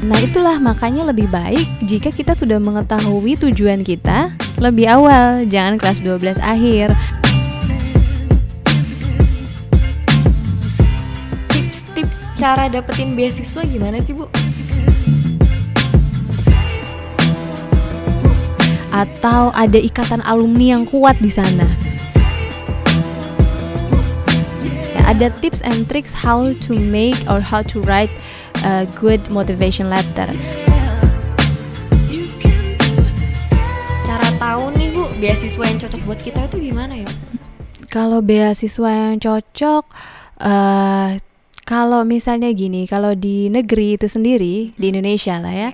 Nah, itulah makanya lebih baik jika kita sudah mengetahui tujuan kita lebih awal, jangan kelas 12 akhir. Tips-tips cara dapetin beasiswa gimana sih, Bu? Atau ada ikatan alumni yang kuat di sana. Ya, ada tips and tricks how to make or how to write a good motivation letter. Cara tahu nih Bu, beasiswa yang cocok buat kita itu gimana ya? Kalau beasiswa yang cocok, uh, kalau misalnya gini, kalau di negeri itu sendiri di Indonesia lah ya,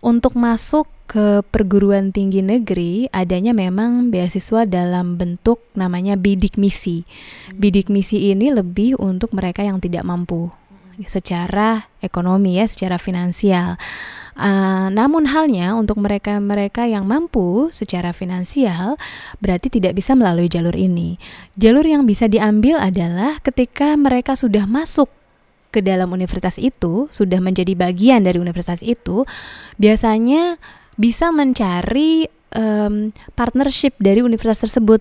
untuk masuk ke perguruan tinggi negeri adanya memang beasiswa dalam bentuk namanya bidik misi. Bidik misi ini lebih untuk mereka yang tidak mampu secara ekonomi ya, secara finansial. Uh, namun halnya untuk mereka-mereka yang mampu secara finansial berarti tidak bisa melalui jalur ini. Jalur yang bisa diambil adalah ketika mereka sudah masuk ke dalam universitas itu, sudah menjadi bagian dari universitas itu, biasanya bisa mencari um, partnership dari universitas tersebut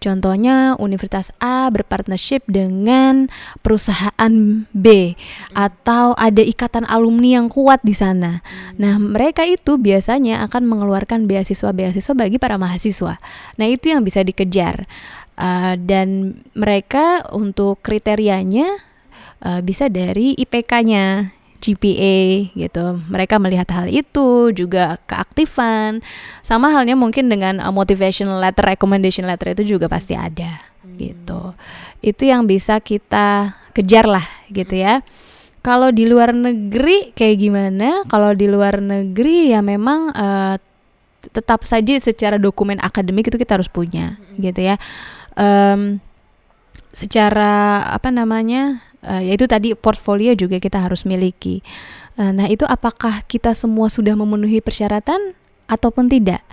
Contohnya Universitas A berpartnership dengan perusahaan B atau ada ikatan alumni yang kuat di sana. Nah, mereka itu biasanya akan mengeluarkan beasiswa-beasiswa bagi para mahasiswa. Nah, itu yang bisa dikejar. Uh, dan mereka untuk kriterianya uh, bisa dari IPK-nya GPA gitu. Mereka melihat hal itu juga keaktifan. Sama halnya mungkin dengan uh, motivational letter, recommendation letter itu juga pasti ada hmm. gitu. Itu yang bisa kita kejar lah gitu ya. Kalau di luar negeri kayak gimana? Kalau di luar negeri ya memang uh, tetap saja secara dokumen akademik itu kita harus punya hmm. gitu ya. Um, secara apa namanya? Uh, yaitu tadi portfolio juga kita harus miliki. Uh, nah, itu apakah kita semua sudah memenuhi persyaratan ataupun tidak?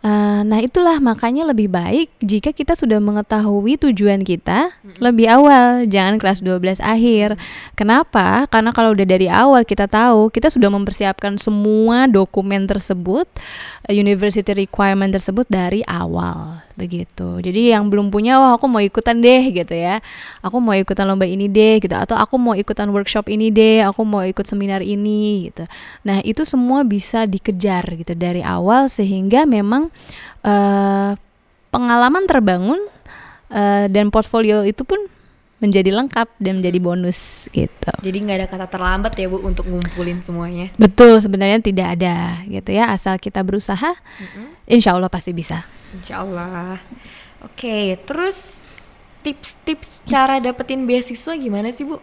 Uh, nah itulah makanya lebih baik jika kita sudah mengetahui tujuan kita mm-hmm. lebih awal, jangan kelas 12 akhir. Kenapa? Karena kalau udah dari awal kita tahu, kita sudah mempersiapkan semua dokumen tersebut, university requirement tersebut dari awal begitu. Jadi yang belum punya, wah aku mau ikutan deh gitu ya. Aku mau ikutan lomba ini deh gitu atau aku mau ikutan workshop ini deh, aku mau ikut seminar ini gitu. Nah, itu semua bisa dikejar gitu dari awal sehingga memang uh, pengalaman terbangun uh, dan portfolio itu pun menjadi lengkap dan menjadi bonus gitu. Jadi nggak ada kata terlambat ya bu untuk ngumpulin semuanya. Betul sebenarnya tidak ada gitu ya asal kita berusaha, mm -hmm. insya Allah pasti bisa. Insya Allah. Oke, terus tips-tips cara dapetin beasiswa gimana sih Bu?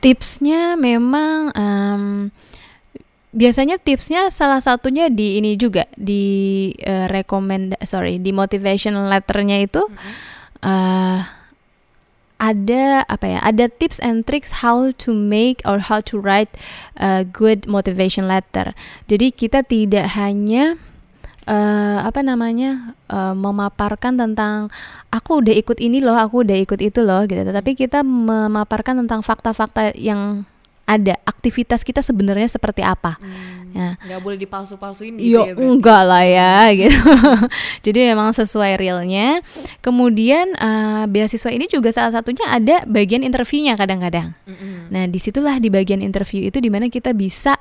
Tipsnya memang um, biasanya tipsnya salah satunya di ini juga di uh, recommend sorry di motivation letternya itu mm -hmm. uh, ada apa ya ada tips and tricks how to make or how to write a good motivation letter jadi kita tidak hanya uh, apa namanya uh, memaparkan tentang aku udah ikut ini loh, aku udah ikut itu loh gitu. Tapi kita memaparkan tentang fakta-fakta yang ada aktivitas kita sebenarnya seperti apa. Hmm, ya. Nggak boleh dipalsu-palsuin gitu Yo, ya berarti. enggak lah ya gitu. Jadi memang sesuai realnya. Kemudian uh, beasiswa ini juga salah satunya ada bagian interviewnya kadang-kadang. Mm-hmm. Nah di situlah di bagian interview itu di mana kita bisa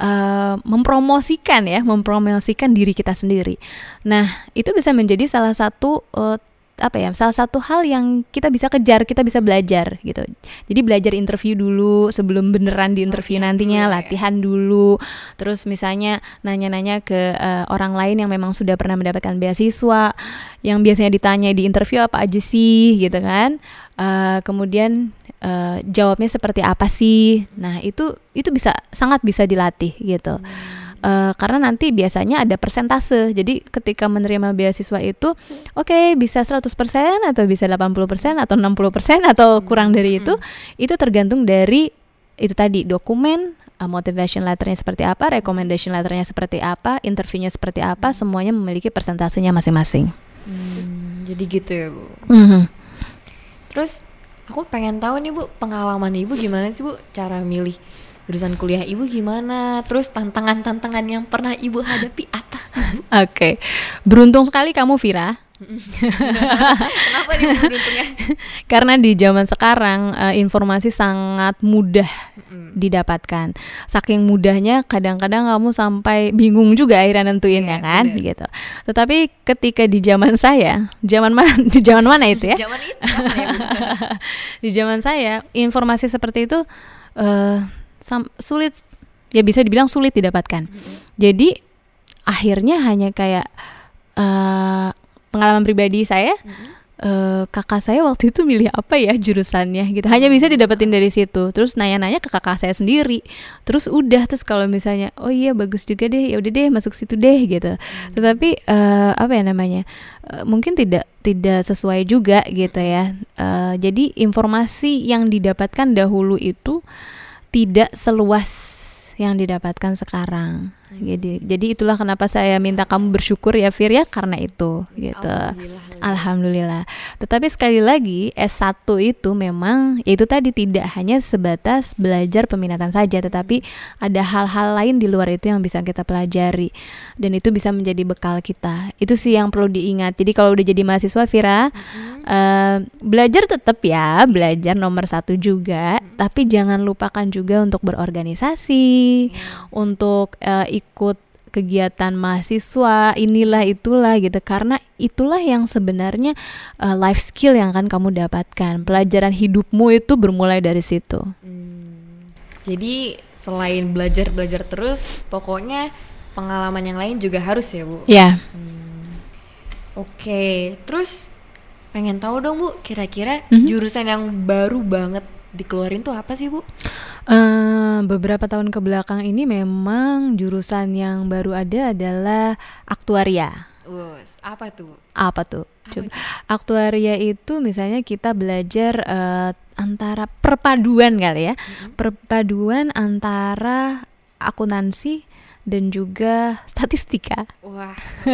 uh, mempromosikan ya, mempromosikan diri kita sendiri. Nah itu bisa menjadi salah satu uh, apa ya salah satu hal yang kita bisa kejar kita bisa belajar gitu. Jadi belajar interview dulu sebelum beneran di interview latihan nantinya dulu, ya. latihan ya. dulu. Terus misalnya nanya-nanya ke uh, orang lain yang memang sudah pernah mendapatkan beasiswa yang biasanya ditanya di interview apa aja sih gitu kan. Uh, kemudian uh, jawabnya seperti apa sih. Nah itu itu bisa sangat bisa dilatih gitu. Hmm uh, karena nanti biasanya ada persentase. Jadi ketika menerima beasiswa itu oke okay, bisa 100% atau bisa 80% atau 60% atau kurang dari itu itu tergantung dari itu tadi dokumen uh, motivation letternya seperti apa, recommendation letternya seperti apa, interviewnya seperti apa, semuanya memiliki persentasenya masing-masing. Hmm, jadi gitu ya bu. Mm-hmm. Terus aku pengen tahu nih bu pengalaman ibu gimana sih bu cara milih jurusan kuliah ibu gimana? Terus tantangan-tantangan yang pernah ibu hadapi apa sih Oke, beruntung sekali kamu Vira, kenapa nih beruntungnya? Karena di zaman sekarang eh, informasi sangat mudah didapatkan. Saking mudahnya kadang-kadang kamu sampai bingung juga akhirnya nentuin Iya, ya kan? bener. gitu. Tetapi ketika di zaman saya, zaman mana? Di zaman mana itu ya? zaman itu ya, di zaman saya informasi seperti itu eh sam- sulit. Ya bisa dibilang sulit didapatkan. Jadi akhirnya hanya kayak eh pengalaman pribadi saya Mm-mm. eh, kakak saya waktu itu milih apa ya jurusannya gitu. Hanya bisa didapetin dari situ. Terus nanya-nanya ke kakak saya sendiri. Terus udah terus kalau misalnya oh iya bagus juga deh ya udah deh masuk situ deh gitu. Tetapi eh, apa ya namanya eh, mungkin tidak tidak sesuai juga gitu ya. Eh, jadi informasi yang didapatkan dahulu itu tidak seluas yang didapatkan sekarang jadi jadi itulah kenapa saya minta kamu bersyukur ya Fir ya karena itu gitu Alhamdulillah. Alhamdulillah. Tetapi sekali lagi S1 itu memang yaitu tadi tidak hanya sebatas belajar peminatan saja tetapi ada hal-hal lain di luar itu yang bisa kita pelajari dan itu bisa menjadi bekal kita. Itu sih yang perlu diingat. Jadi kalau udah jadi mahasiswa Vira Mm-mm. eh, belajar tetap ya, belajar nomor satu juga, tapi jangan lupakan juga untuk berorganisasi, untuk eh, ikut kegiatan mahasiswa inilah itulah gitu karena itulah yang sebenarnya eh, life skill yang akan kamu dapatkan pelajaran hidupmu itu bermulai dari situ Hmm. Jadi selain belajar belajar terus, pokoknya pengalaman yang lain juga harus ya bu. ya Hmm. Oke, terus pengen tahu dong bu, kira-kira Mhm. jurusan yang baru banget dikeluarin tuh apa sih bu? Eh, beberapa tahun ke belakang ini memang jurusan yang baru ada adalah aktuaria Us, apa tuh? apa tuh Apa Coba. itu? aktuaria itu misalnya kita belajar eh, antara perpaduan kali ya Mhm. perpaduan antara akuntansi dan juga statistika. Wah.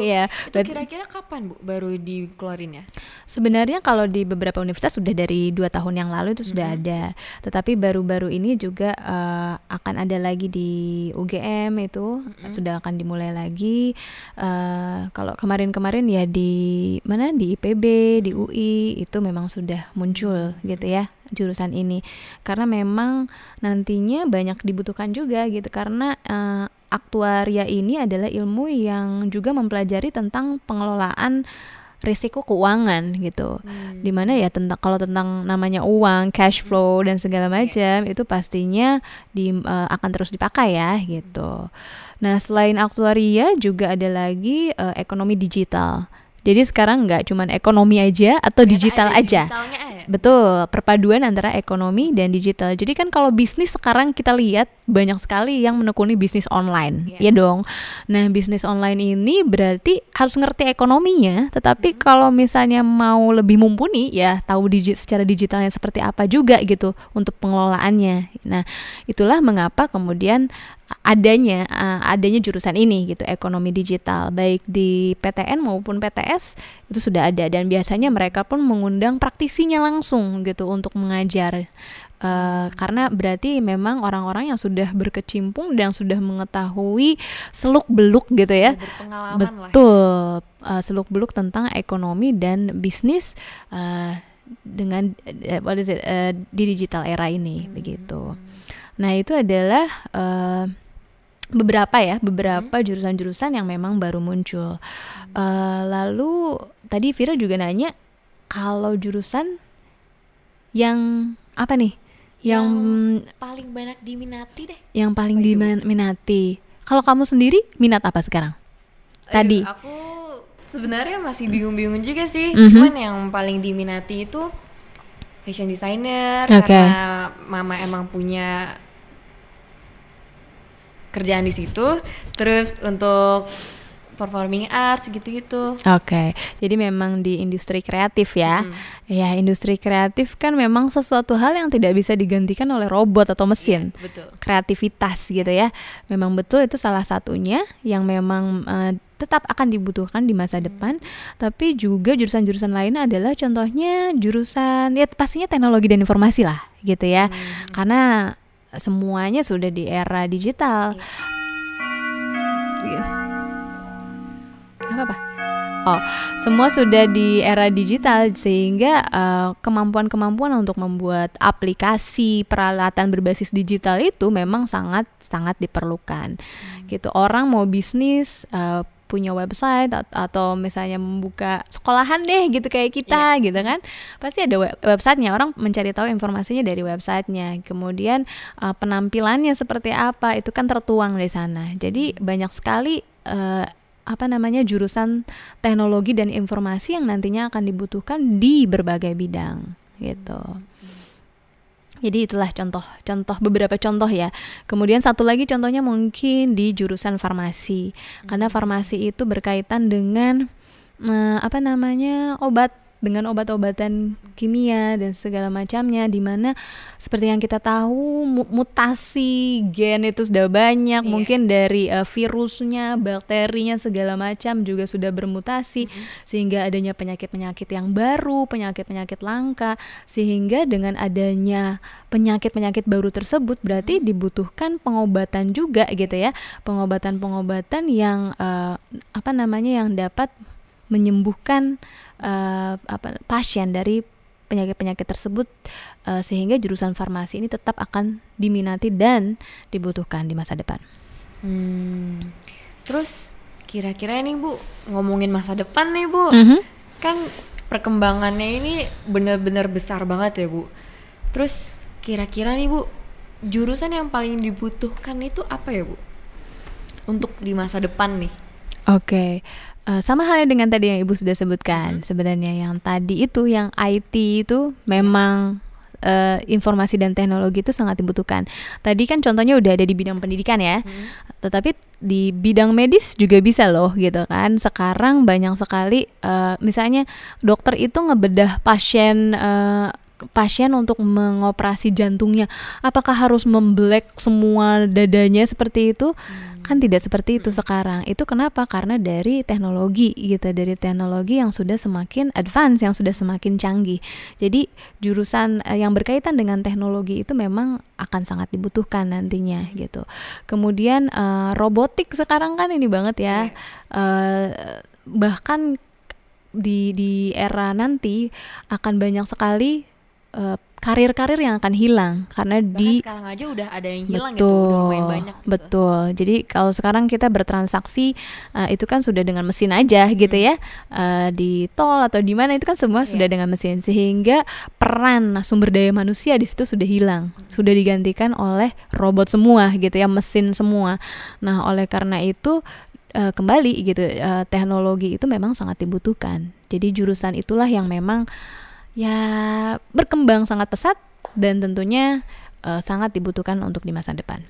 Iya, Itu kira-kira kapan bu baru dikeluarin ya? Sebenarnya kalau di beberapa universitas sudah dari dua tahun yang lalu itu sudah Mhm. ada, tetapi baru-baru ini juga eh, akan ada lagi di UGM itu Mhm. sudah akan dimulai lagi. Eh, kalau kemarin-kemarin ya di mana di IPB, di UI itu memang sudah muncul gitu ya jurusan ini, karena memang nantinya banyak dibutuhkan juga gitu. Karena eh, aktuaria ini adalah ilmu yang juga mempelajari tentang pengelolaan risiko keuangan gitu. Hmm. di mana ya tentang kalau tentang namanya uang cash flow dan segala Iya. macam itu pastinya di eh, akan terus dipakai ya gitu. Nah selain aktuaria juga ada lagi eh, ekonomi digital jadi sekarang nggak cuman ekonomi aja atau Ternyata digital aja ya? Betul, perpaduan antara ekonomi dan digital. Jadi kan kalau bisnis sekarang kita lihat banyak sekali yang menekuni bisnis online, Iya. ya dong. Nah, bisnis online ini berarti harus ngerti ekonominya, tetapi Mm-hmm. kalau misalnya mau lebih mumpuni ya tahu digi- secara digitalnya seperti apa juga gitu untuk pengelolaannya. Nah, itulah mengapa kemudian adanya uh, adanya jurusan ini gitu ekonomi digital baik di PTN maupun PTS itu sudah ada dan biasanya mereka pun mengundang praktisinya langsung gitu untuk mengajar Uh, karena berarti memang orang-orang yang sudah berkecimpung dan sudah mengetahui seluk beluk gitu ya. Lah. betul. Uh, seluk beluk tentang ekonomi dan bisnis uh, dengan uh, what is it, uh, di digital era ini Hmm. begitu. Nah itu adalah uh, beberapa ya beberapa jurusan-jurusan yang memang baru muncul. Uh, lalu tadi Vira juga nanya kalau jurusan yang apa nih yang paling banyak diminati deh. yang paling diminati kalau kamu sendiri minat apa sekarang Tadi. Aduh, aku sebenarnya masih bingung-bingung juga sih. Mhm. Cuman yang paling diminati itu fashion designer Oke. karena mama emang punya kerjaan di situ. Terus untuk performing arts gitu-gitu. Oke, jadi memang di industri kreatif ya. Mm. Ya, industri kreatif kan memang sesuatu hal yang tidak bisa digantikan oleh robot atau mesin. Iya, betul. Kreativitas gitu ya. Memang betul itu salah satunya yang memang eh, tetap akan dibutuhkan di masa depan. Tapi juga jurusan-jurusan lain adalah contohnya jurusan ya pastinya teknologi dan informasi lah gitu ya. Hmm. Karena semuanya sudah di era digital. Iya. Apa apa? Oh, semua sudah di era digital sehingga eh, kemampuan-kemampuan untuk membuat aplikasi peralatan berbasis digital itu memang sangat sangat diperlukan. Gitu. Orang mau bisnis eh, punya website at- atau misalnya membuka sekolahan deh gitu kayak kita gitu kan pasti ada web- websitenya orang mencari tahu informasinya dari websitenya kemudian eh, penampilannya seperti apa itu kan tertuang di sana jadi banyak sekali eh, apa namanya jurusan teknologi dan informasi yang nantinya akan dibutuhkan di berbagai bidang gitu. Jadi itulah contoh, contoh beberapa contoh ya. Kemudian satu lagi contohnya mungkin di jurusan farmasi, karena farmasi itu berkaitan dengan eh, apa namanya obat dengan obat-obatan kimia dan segala macamnya di mana seperti yang kita tahu mu- mutasi gen itu sudah banyak. Iya. mungkin dari eh, virusnya bakterinya segala macam juga sudah bermutasi. Sehingga adanya penyakit-penyakit yang baru penyakit-penyakit langka. Sehingga dengan adanya penyakit-penyakit baru tersebut berarti dibutuhkan pengobatan juga gitu ya. Pengobatan-pengobatan yang eh, apa namanya yang dapat menyembuhkan eh, apa pasien dari penyakit-penyakit tersebut eh, sehingga jurusan farmasi ini tetap akan diminati dan dibutuhkan di masa depan. Hmm. Terus kira-kira nih Bu, ngomongin masa depan nih Bu. Mhm. Kan perkembangannya ini benar-benar besar banget ya Bu. Terus kira-kira nih Bu, jurusan yang paling dibutuhkan itu apa ya Bu? Untuk di masa depan nih. Oke, Eh, sama halnya dengan tadi yang ibu sudah sebutkan. Sebenarnya yang tadi itu, yang IT itu memang eh, informasi dan teknologi itu sangat dibutuhkan. Tadi kan contohnya udah ada di bidang pendidikan ya, tetapi di bidang medis juga bisa loh gitu kan. Sekarang banyak sekali, eh, misalnya dokter itu ngebedah pasien. eh, pasien untuk mengoperasi jantungnya. Apakah harus membelek semua dadanya seperti itu? Kan tidak seperti itu sekarang. Itu kenapa? Karena dari teknologi gitu dari teknologi yang sudah semakin advance yang sudah semakin canggih. Jadi jurusan eh, yang berkaitan dengan teknologi itu memang akan sangat dibutuhkan nantinya gitu. Kemudian eh, robotik sekarang kan ini banget ya. Eh, bahkan di di era nanti akan banyak sekali eh, karir-karir yang akan hilang karena Bahkan di sekarang aja udah ada yang hilang betul, gitu, udah lumayan banyak gitu. Betul. Jadi kalau sekarang kita bertransaksi eh, itu kan sudah dengan mesin aja gitu ya. Eh, di tol atau di mana itu kan semua Iya. sudah dengan mesin sehingga peran sumber daya manusia di situ sudah hilang. Sudah digantikan oleh robot semua gitu ya, mesin semua. Nah, oleh karena itu eh, kembali gitu eh, teknologi itu memang sangat dibutuhkan. Jadi jurusan itulah yang memang ya berkembang sangat pesat dan tentunya eh, sangat dibutuhkan untuk di masa depan.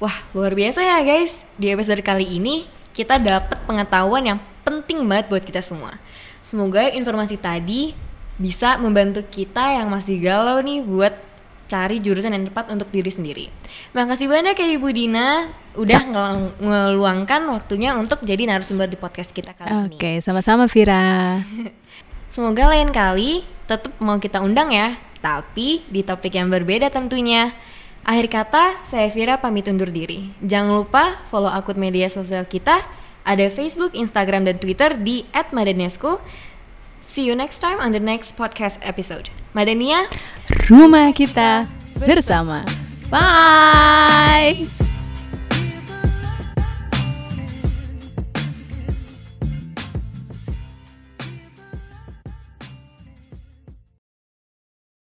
Wah, luar biasa ya guys. Di episode kali ini kita dapat pengetahuan yang penting banget buat kita semua. Semoga informasi tadi bisa membantu kita yang masih galau nih buat cari jurusan yang tepat untuk diri sendiri. Makasih banyak ya Ibu Dina udah ngel- ngeluangkan waktunya untuk jadi narasumber di podcast kita kali ini. Oke, sama-sama Vira. Semoga lain kali tetap mau kita undang ya, tapi di topik yang berbeda tentunya. Akhir kata, saya Vira pamit undur diri. Jangan lupa follow akun media sosial kita, ada Facebook, Instagram, dan Twitter di @madaniasku. See you next time on the next podcast episode. Madania, Rumah kita bersama. Bye.